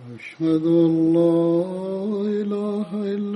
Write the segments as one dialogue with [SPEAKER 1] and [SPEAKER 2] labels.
[SPEAKER 1] أشهد أن لا إله إلا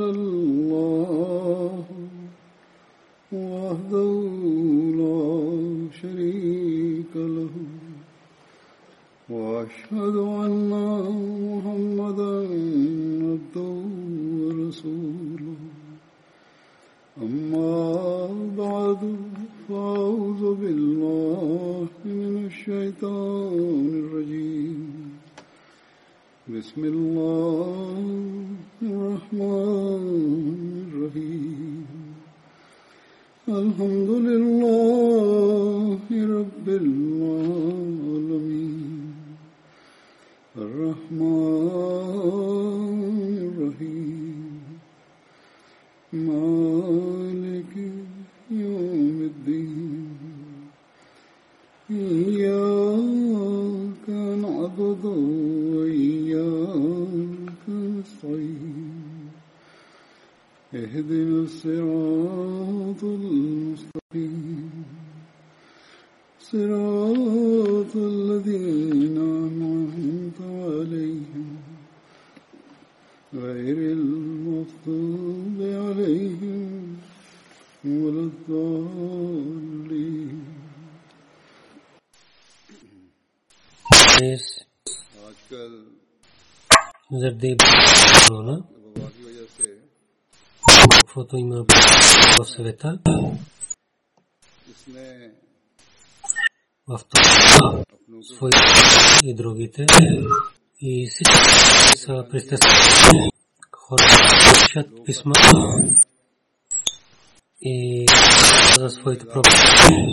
[SPEAKER 1] заради Бога,
[SPEAKER 2] каквото има в света, в
[SPEAKER 1] това
[SPEAKER 2] свои и другите. И всички са пристъпени хора пишат писма. И за своите проблеми.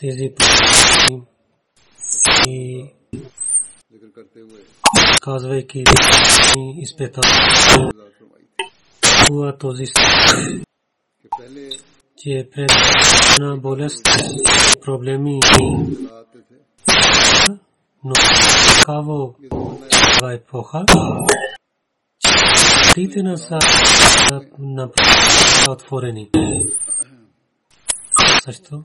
[SPEAKER 2] тези проблеми и казвайки
[SPEAKER 1] ни изпитания,
[SPEAKER 2] това този че пред на болест проблеми но
[SPEAKER 1] каво
[SPEAKER 2] това епоха Тите на са на отворени. Също.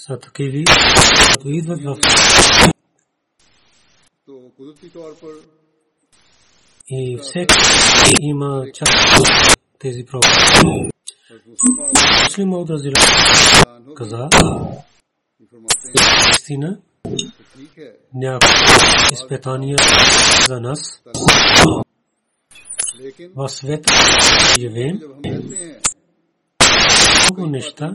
[SPEAKER 2] са такива, които идват в и всеки има част от тези проблеми. Муслим
[SPEAKER 1] от
[SPEAKER 2] каза, истина, някакви изпитания за нас. В света живеем много неща,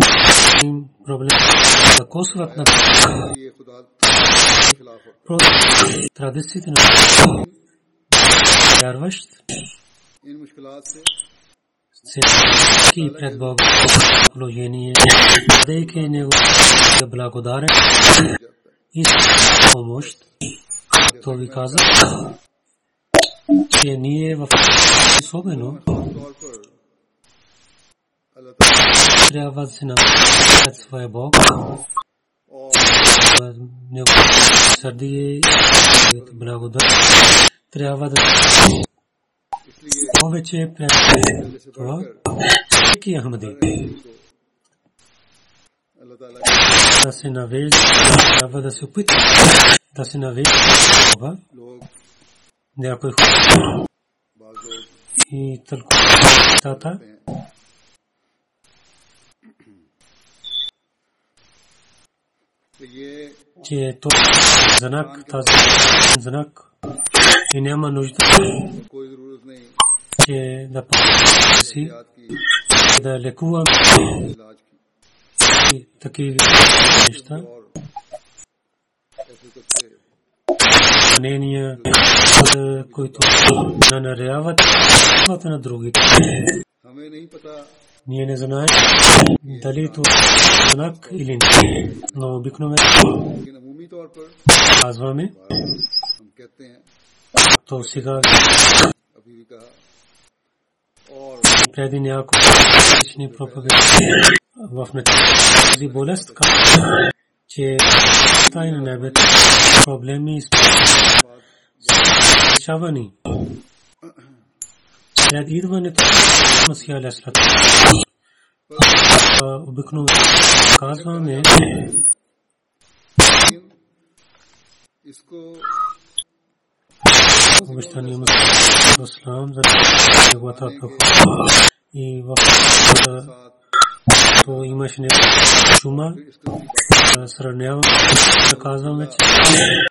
[SPEAKER 2] extreme
[SPEAKER 1] problems the cause
[SPEAKER 2] of the tradition of دروشت ان مشکلات سے کی پرت باغ لو یہ نہیں ہے دیکھے نے وہ
[SPEAKER 1] بلا گدار ہے اس
[SPEAKER 2] трябва да се намери своя Бог. Неговото сърдие и благодат трябва да повече преме Ахмади. Да се навежда, трябва да се опита да се навежда. Някой хора и
[SPEAKER 1] тълкува
[SPEAKER 2] че е този знак, тази знак и няма нужда че да си да лекува такива неща. Мнения, които нанаряват на другите ние не знаем дали това е знак или не. Но обикновено казваме, то сега преди някои лични проповеди в тази болест, че тайна небето проблеми с решавани. след идването на Масия Леслат. Обикно казваме,
[SPEAKER 1] обещание му
[SPEAKER 2] за Ислам за неговата прохода и в то имаше някаква сума, сравняваме, че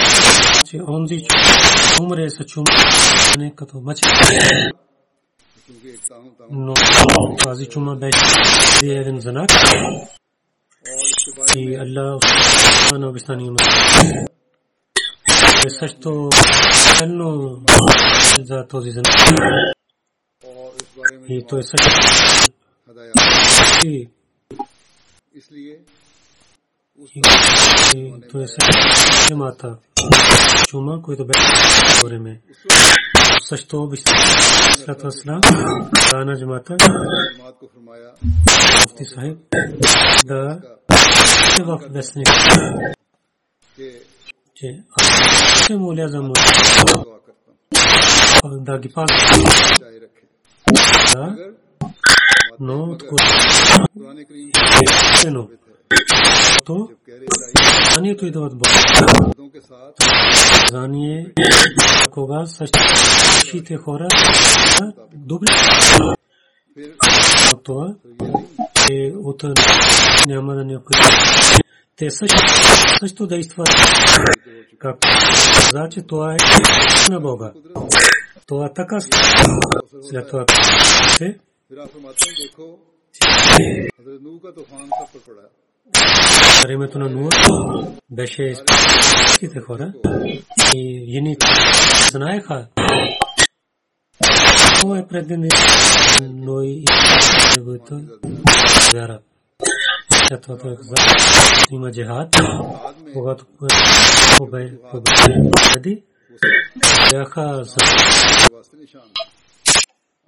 [SPEAKER 2] че онзи човек умре с чума, не като мъче. Но тази чума беше един знак и
[SPEAKER 1] Аллах
[SPEAKER 2] усвоява на обещания мъж. също ценно за този знак. И той също. И той се темата чума, който бе време. Също обичам Слата Сла, Дана Джамата, Мофти Сахиб, да се в вестник, че аз се моля за
[SPEAKER 1] моля
[SPEAKER 2] да ги
[SPEAKER 1] пазя.
[SPEAKER 2] но от Корана то знанието идва от Бога. Знание, кога същите хора са добри. От това е от няма да някой. Те също действат както каза, това е на Бога. Това така след това се
[SPEAKER 1] پھر
[SPEAKER 2] آپ فرماتے ہیں دیکھو حضرت نو کا
[SPEAKER 1] طوفان سب پر
[SPEAKER 2] پڑا ارے
[SPEAKER 1] میں تو نہ نور
[SPEAKER 2] کی دیکھو رہا یہ نہیں سنائے کھا وہ ہے پردن نوئی تو زیارہ تو تو جہاد ہوگا تو وہ بھائی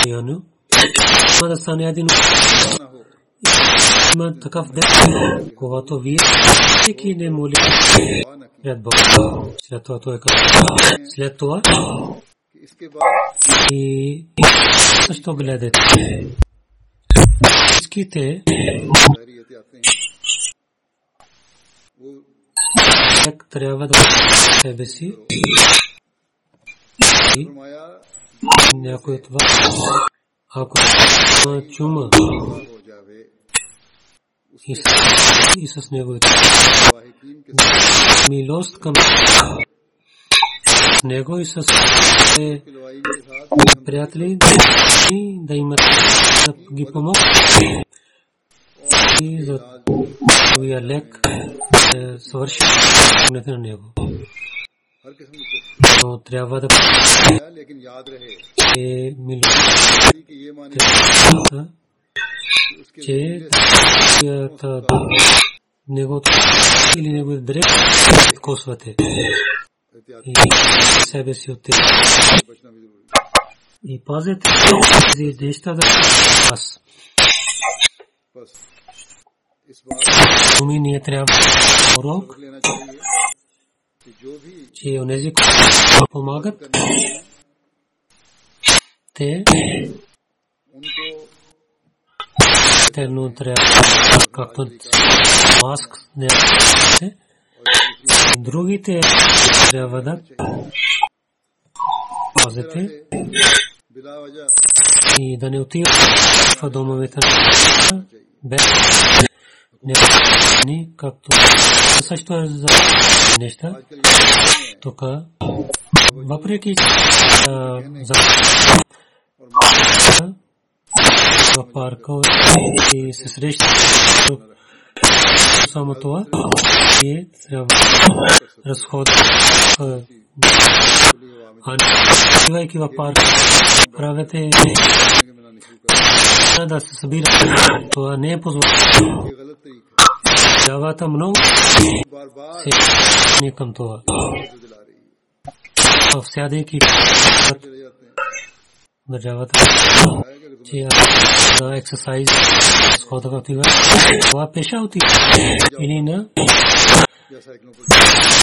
[SPEAKER 2] постоянно. Има да стане един има такъв ден, когато вие всеки не моли пред Бога. След това той казва. След това и също гледате. Всичките трябва да себе си някой това, ако чума и с неговите милост към него и с
[SPEAKER 1] е,
[SPEAKER 2] приятели да имат да ги помогнат и за твоя лек е, свърши на него но трябва да е
[SPEAKER 1] мило
[SPEAKER 2] че негото или неговите дрек откосвате и себе си от и пазете тези действия да вас. Думи ние трябва урок че онези, които помагат, те терно трябва, както маск не е. Другите трябва да пазите и да не отиват в домовете без невъзможни, както също е за неща. Тук, въпреки за в парка и се среща. Само това, ние трябва разхода а не стигайки в парк, правете да се събирате. Това не е позволено. Давата много се не към това.
[SPEAKER 1] Всядайки
[SPEAKER 2] държавата, че на ексерсайз с хода отива, това пеша отива. Или на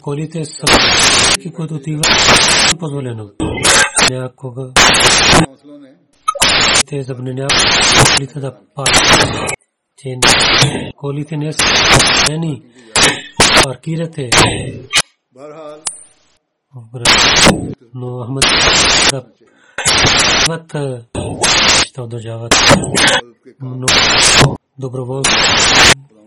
[SPEAKER 2] Колите са всички, които отиват, позволено. Някога. Те забраняват колите да паркират. Колите не са забранени. Паркирате. Но Ахмад да
[SPEAKER 1] Сапват ще удължават.
[SPEAKER 2] Но доброволно.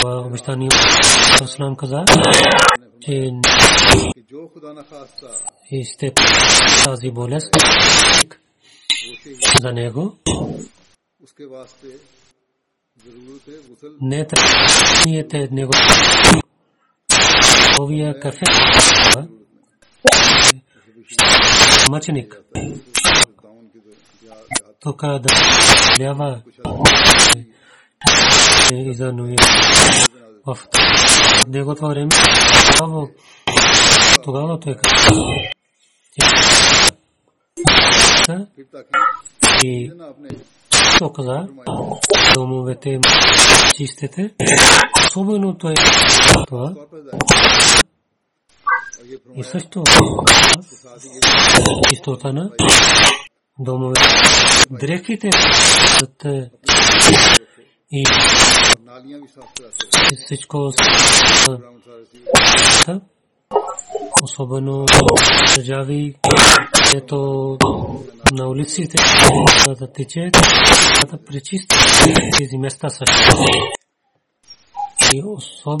[SPEAKER 2] това обещание Аслам каза, че и сте тази болест за него. Не трябва него. Овия кафе мъченик тук е да трябва и за нови. В неговото време тогава той
[SPEAKER 1] е каза
[SPEAKER 2] и то каза домовете чистите. Особено той
[SPEAKER 1] е това.
[SPEAKER 2] И също чистота на домове, дрехите е- и всичко особено държави, където на улиците да тече, да пречисти тези места също. И особено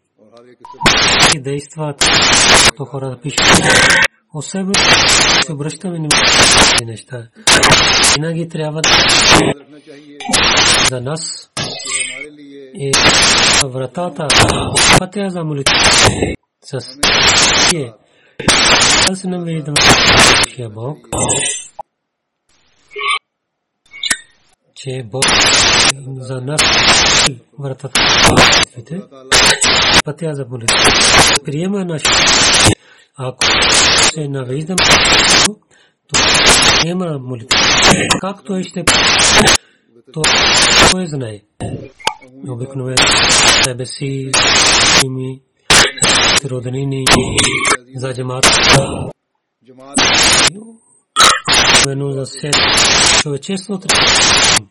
[SPEAKER 2] и действат, както хората пишат. Особено се обръщаме на неща. Винаги трябва да за нас и вратата пътя за молитва с тие. Аз не видя Бог. че е Бог за нас вратата пътя за болест. Приема нашите. Ако се навеждам, то приема молитва. Как той ще то кой знае. Обикновено себе си ми роднини за джамат.
[SPEAKER 1] Джамат.
[SPEAKER 2] Обикновено за се човечество трябва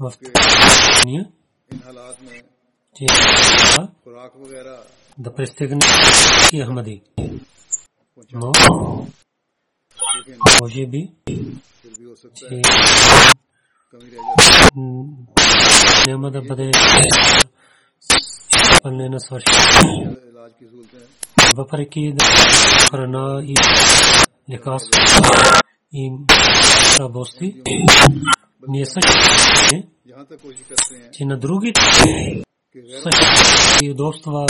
[SPEAKER 1] وقت ان حالات خوراک وغیرہ کی احمدی۔
[SPEAKER 2] مجھے بھی۔
[SPEAKER 1] نعمت پلنے
[SPEAKER 2] نہ سوچ بفر کی کرنا
[SPEAKER 1] لکاس
[SPEAKER 2] بوستی ние също че на другите и удобства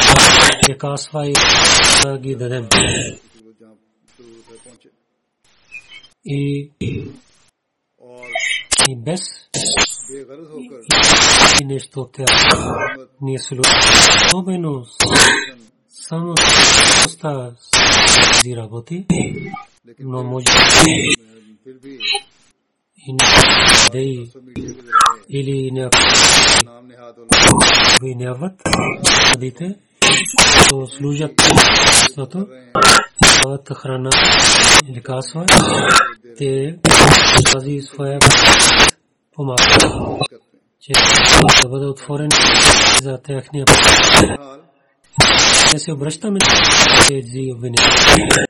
[SPEAKER 2] и касва и да ги дадем. И и без и нещо от тях ние особено само доста си работи, но може
[SPEAKER 1] идеи
[SPEAKER 2] или някакви нерват съдите, то служат обществото, дават храна, лекарства, те тази своя помагат. Че да бъде отворен за техния Те се обръщаме тези обвинения.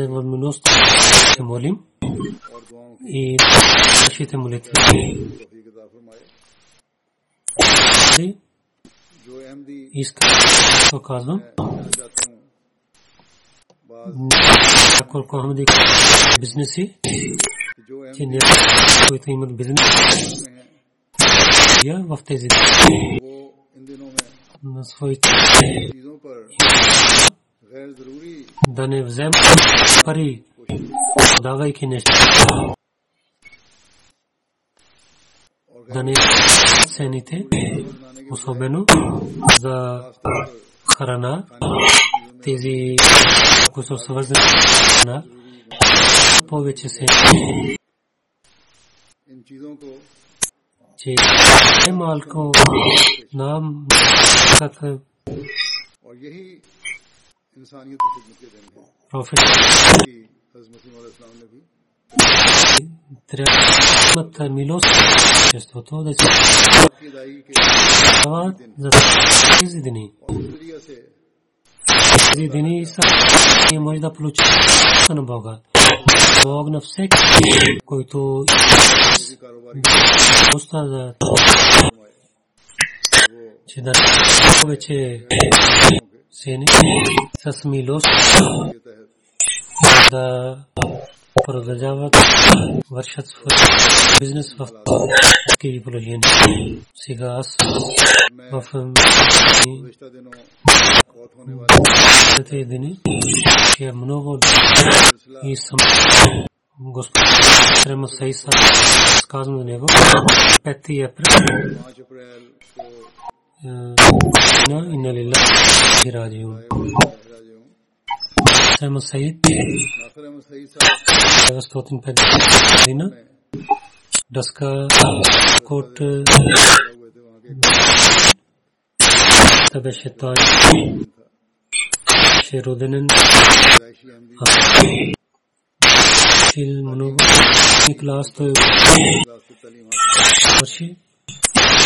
[SPEAKER 2] вновь се молим и нашите молитви. Искам да казвам, няколко Ахмади бизнеси, че някои, които имат бизнес, в тези на своите да не взема пари, давайки
[SPEAKER 1] неща.
[SPEAKER 2] Да не цените, особено за храна, тези, ако са свързани храна, повече се че е малко нам
[SPEAKER 1] Prophet
[SPEAKER 2] трябва милостството да може да получи на Бога. Бог на всеки, който уста че да повече سینی
[SPEAKER 1] سسمی لوس
[SPEAKER 2] да продължават вършат свой бизнес в такива положения. Сега аз в тези дни е много и съм господ Трема Сейса сказано за него 5 април ان للہ راجعون. سیم السید
[SPEAKER 1] سیوستوتن پہ
[SPEAKER 2] دینا ڈسکا کوٹ. تب شیطان.
[SPEAKER 1] شیرو دنن ہاں.
[SPEAKER 2] شیل منو.
[SPEAKER 1] کلاس
[SPEAKER 2] تو ورشی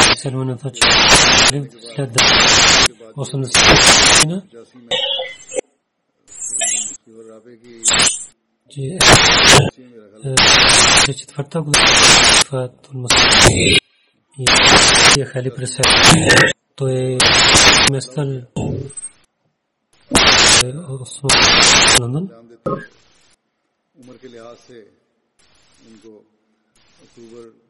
[SPEAKER 1] हज़रत मसीह रावे
[SPEAKER 2] Сълман Фач след 80 година
[SPEAKER 1] पचासी में मुस्लिम रावे की
[SPEAKER 2] че
[SPEAKER 1] पचासी में मेरा ख्याल
[SPEAKER 2] е четвърта година Фатул Мусlim и тия халиф пресел той е местал Осман Лондон
[SPEAKER 1] अंजाम देते हैं उम्र के लिहाज से उनको अक्टूबर दफ्तरी कार्रवाई जो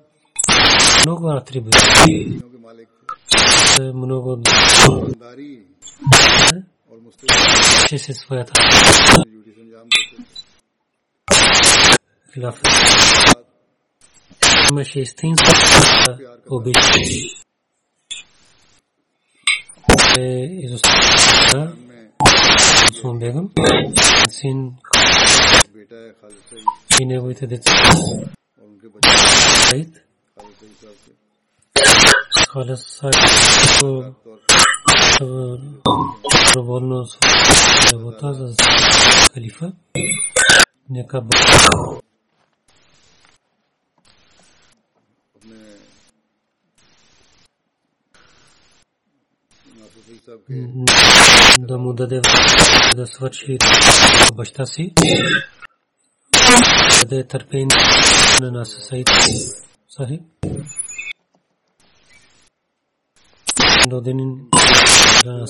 [SPEAKER 2] много атрибути, много че се своята хилафет. Имаше истинска обичай. Изоставя Сум Бегам, син и неговите деца. Саид.
[SPEAKER 1] خالص ساکو
[SPEAKER 2] доброволно работа за халифа. Нека да му даде да свърши баща си, да даде търпение на нас Саид.
[SPEAKER 1] صحیح۔ دو دن ہاں،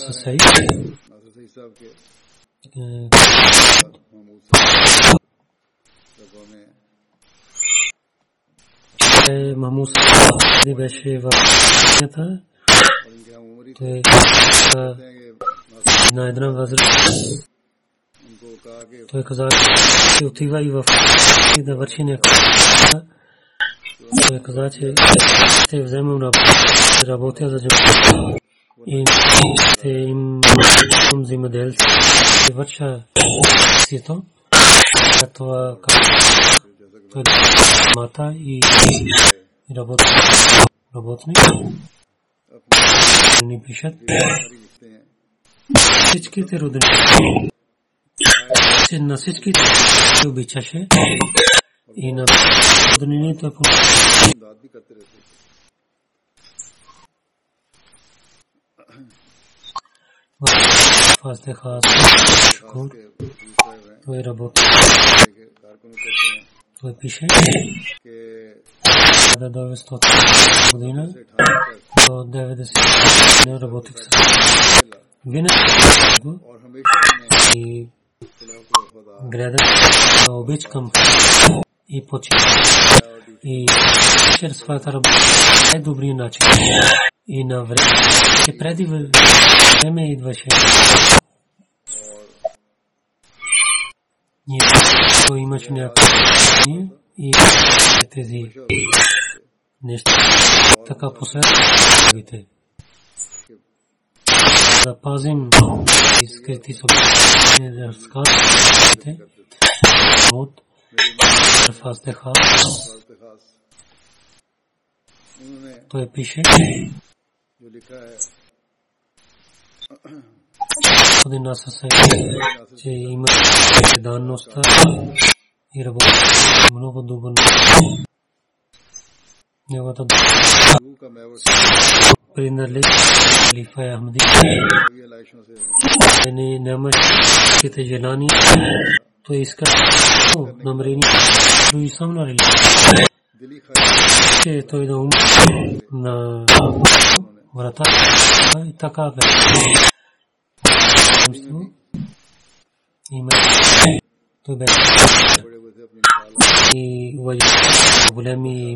[SPEAKER 2] محمود جی نائدنا وزر تو ایک
[SPEAKER 1] ہزار اتھی وفا ورشی نے
[SPEAKER 2] той каза, че ще вземам работя за джамата и ще им земеделци и върша сито. Това той е мата и работник ни пишат. Всичките родени. На всичките обичаше и на роднините по
[SPEAKER 1] इमदाद भी करते रहते थे
[SPEAKER 2] फास्ते खास шкур.
[SPEAKER 1] के पुलिस साहब हैं
[SPEAKER 2] Той работи.
[SPEAKER 1] के कारकुनों कहते हैं
[SPEAKER 2] Той пише
[SPEAKER 1] कि
[SPEAKER 2] 1900 година
[SPEAKER 1] से ठाक
[SPEAKER 2] до 90 не работих с винаги го
[SPEAKER 1] और हमेशा उन्हें
[SPEAKER 2] и
[SPEAKER 1] खिलाफ वफादार
[SPEAKER 2] гледах на обич към и почти и чрез своята работа най-добрия начин. И на време, че преди време идваше. Ние имаше някакви и тези неща. Така последвите да пазим и скрити съобщения да разказвате от
[SPEAKER 1] درخواست خاص۔
[SPEAKER 2] تو پیچھے۔
[SPEAKER 1] جو لکھا ہے۔
[SPEAKER 2] ناسا سے چه има данността и работи много добре. неговата
[SPEAKER 1] дума
[SPEAKER 2] при Лифа Ахмади. Не нямаш ките желани, то иска намерени, то и сам на религия. Той да умре на врата и така бе. Има той
[SPEAKER 1] бе.
[SPEAKER 2] И уважи големи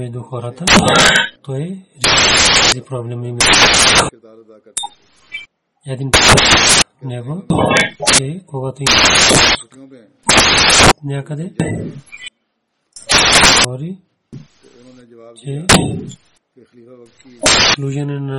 [SPEAKER 2] между хората, то е тези проблеми между
[SPEAKER 1] किरदार अदा करते थे
[SPEAKER 2] един него, че когато има
[SPEAKER 1] छुट्टियों में
[SPEAKER 2] някъде. Говори,
[SPEAKER 1] तो उन्होंने जवाब
[SPEAKER 2] че
[SPEAKER 1] दिया कि खलीफा वक्त की
[SPEAKER 2] служене на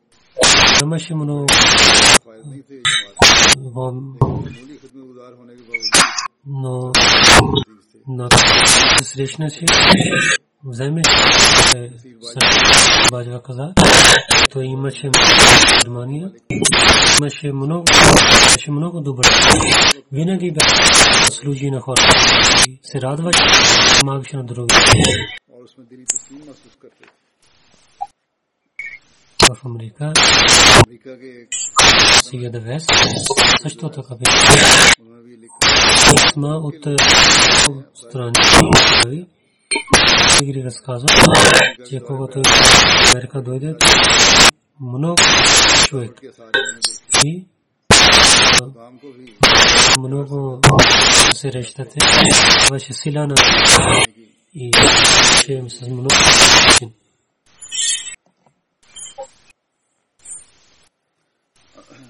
[SPEAKER 1] نمشی منو
[SPEAKER 2] فائز
[SPEAKER 1] نو نو
[SPEAKER 2] سریشن سے زمین باجا قضا تو имаше Германия имаше много имаше много добър винаги беше служи на хора се радваше помагаше на други
[SPEAKER 1] اور اس میں دلی تسلیم محسوس کرتے تھے
[SPEAKER 2] в Америка, Сигада Вест, също така
[SPEAKER 1] беше
[SPEAKER 2] писма от страни, и ги разказва, че когато Америка дойде, много човек и много се срещате, ваша сила на и ще им се много начин.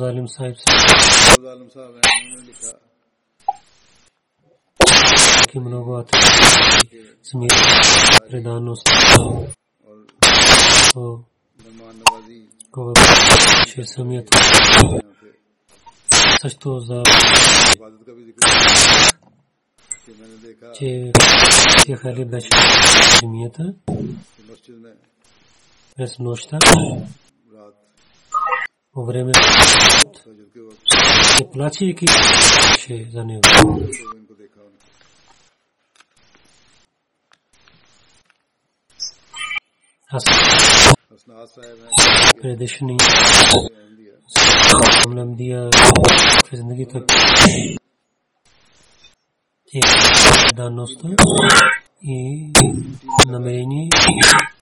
[SPEAKER 2] Залим Сайб
[SPEAKER 1] खुद आलम साहब हैं उन्होंने लिखा
[SPEAKER 2] की много атаки смир преданост
[SPEAKER 1] और
[SPEAKER 2] то
[SPEAKER 1] मेहमान नवाजी
[SPEAKER 2] кога ще самият
[SPEAKER 1] यहाँ पे
[SPEAKER 2] също за
[SPEAKER 1] इबादत का भी जिक्र किया कि मैंने देखा
[SPEAKER 2] че тия хали беше земята
[SPEAKER 1] कि मस्जिद में
[SPEAKER 2] през нощта
[SPEAKER 1] रात
[SPEAKER 2] по време не плачейки плаче за него. предишни намдия ਜ਼ਿੰਦਗੀ ਤੱਕ ਇਹ ਦਾਨੋਸਤ ਇਹ ਨਮਰੇਨੀ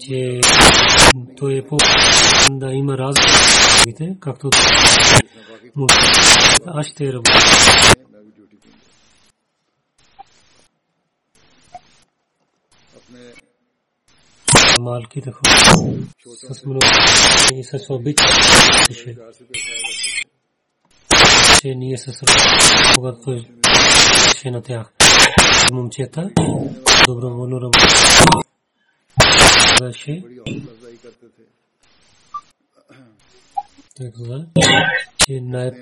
[SPEAKER 2] че той е по да има разговорите, както му аз ще работя. Малките хора с много и с
[SPEAKER 1] обича,
[SPEAKER 2] че ние се срещаме когато ще на тях момчета, доброволно
[SPEAKER 1] работят. Arkadaşı یہ
[SPEAKER 2] نائب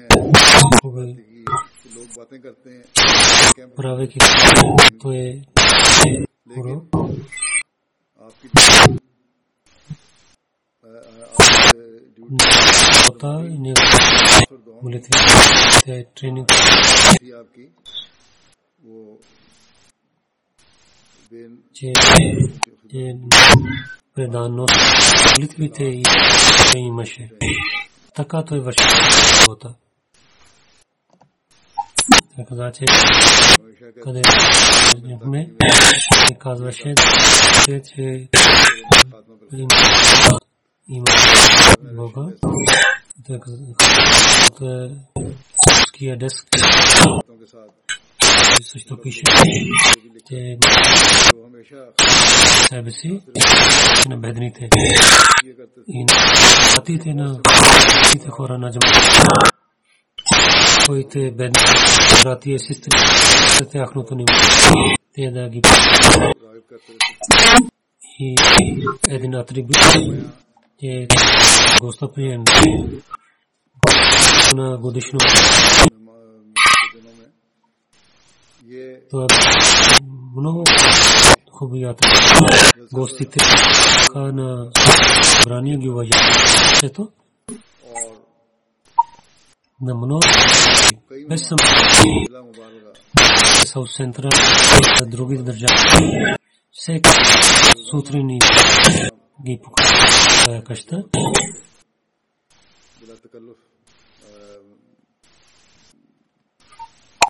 [SPEAKER 2] ٹریننگ че те предано литвите и се имаше. Така той върши работа. Каза, че къде ме казваше, че има Бога. Той каза, е ския деск.
[SPEAKER 1] той
[SPEAKER 2] също пише, че себе си на бедните и на патите на всичките хора на джамата. Своите бедни брати и сестри за тяхното ниво. Те да ги И един атрибут е гостоприемство на годишно Това е много хубията. Гостите на събрание ги уважават. На много без съм Сау Центра и други държави. Всеки сутрин ги показва къща.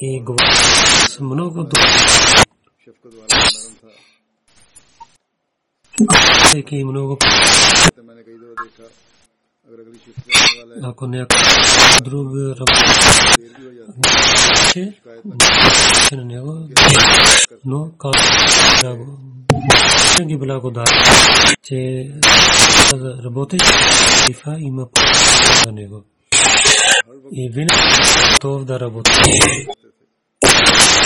[SPEAKER 2] и говорят с
[SPEAKER 1] много
[SPEAKER 2] Всеки и много Ако някой друг работи, че на него, но казва, ги благодаря, че работи, фифа има за него. И винаги готов да работи.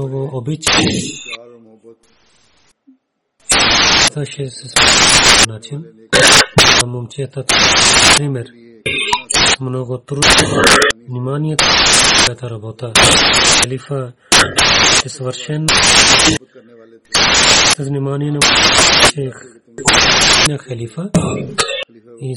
[SPEAKER 2] Но
[SPEAKER 1] го обича.
[SPEAKER 2] Ще се начин на момчета. Пример. Много трудно. Вниманието на работа. Халифа е съвършен с внимание на халифа и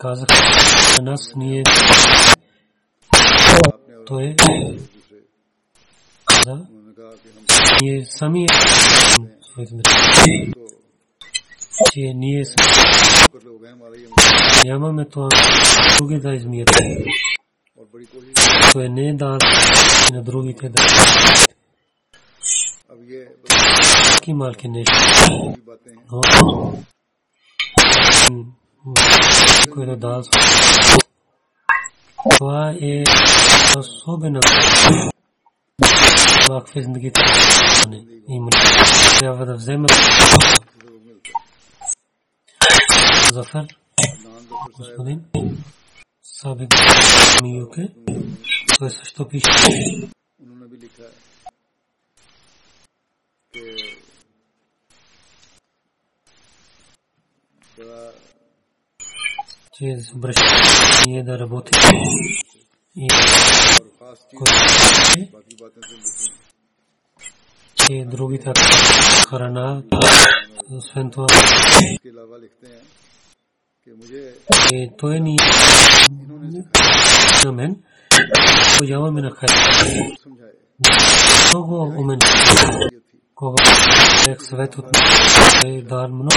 [SPEAKER 2] казах на нас ние
[SPEAKER 1] то е да
[SPEAKER 2] ние сами че ние нямаме това други да измият то е не дар на другите да малки малки неща но който дал това е особена вакфе зиндагите има трябва да
[SPEAKER 1] вземе Зафар
[SPEAKER 2] господин Сабит Миюке той също пише
[SPEAKER 1] Yeah.
[SPEAKER 2] че обръща ние да работим. И че другите храна, освен това, че той ни на мен, пожелаваме на
[SPEAKER 1] хайр.
[SPEAKER 2] Много умен, когато човек свет от е дар много.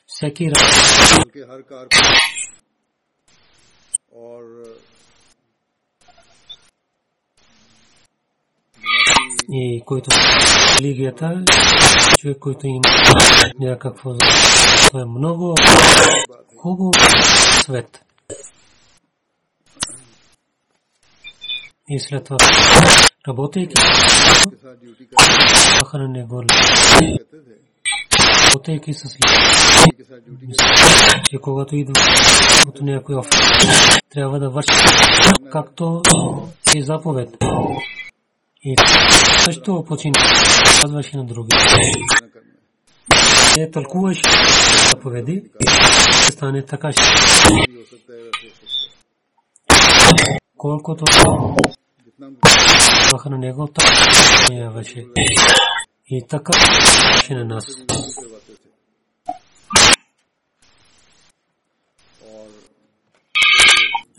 [SPEAKER 2] всеки раз и които религията, човек, който има някакво това е много хубаво свет. И след това, работейки,
[SPEAKER 1] хранене горе
[SPEAKER 2] работейки с и когато идва от някой трябва да върши както е заповед. И също почини казваше на други. Не тълкуваш заповеди, ще стане така. Колкото на него, така не яваше. И така ще на нас.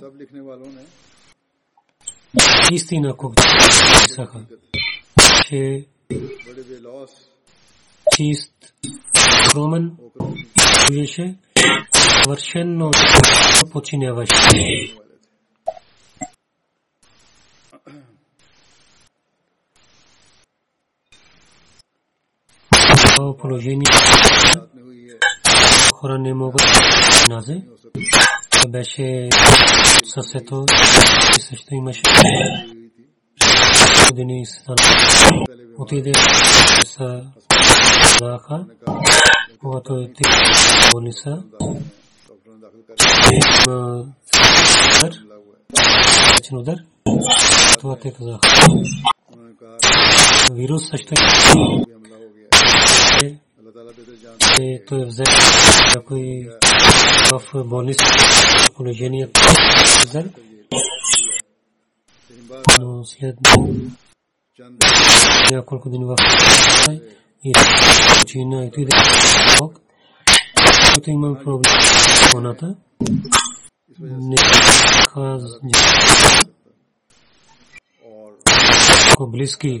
[SPEAKER 2] سب
[SPEAKER 1] لکھنے والوں
[SPEAKER 2] نے بڑے
[SPEAKER 1] بے
[SPEAKER 2] لاس چیست رومن
[SPEAKER 1] ورشن پوچھنے
[SPEAKER 2] такава положение хора не могат да се беше съсето и също имаше години стана отиде с заха когато е ти болница има удар това те казаха вирус също е, че той взе някой в болница
[SPEAKER 1] положение,
[SPEAKER 2] но след няколко дни в и почина и той да Бог. Тук имам проблем с
[SPEAKER 1] хоната.
[SPEAKER 2] Не близки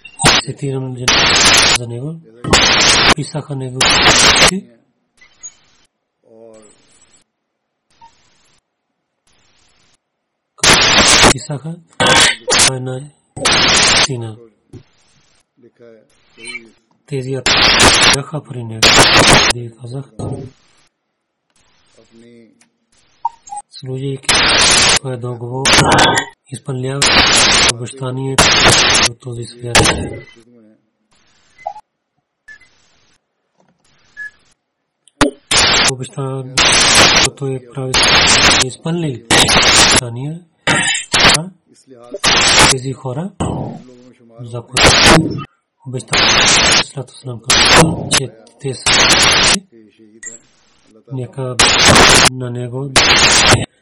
[SPEAKER 2] цитирам за него. Писаха него. Писаха. Това е на сина. Тези бяха при него. Казах. служейки своя е договор, изпълнява обещанието от този свят. Обещанието е прави изпълнили обещание. Тези хора, за които обещанието е след че те са нека на него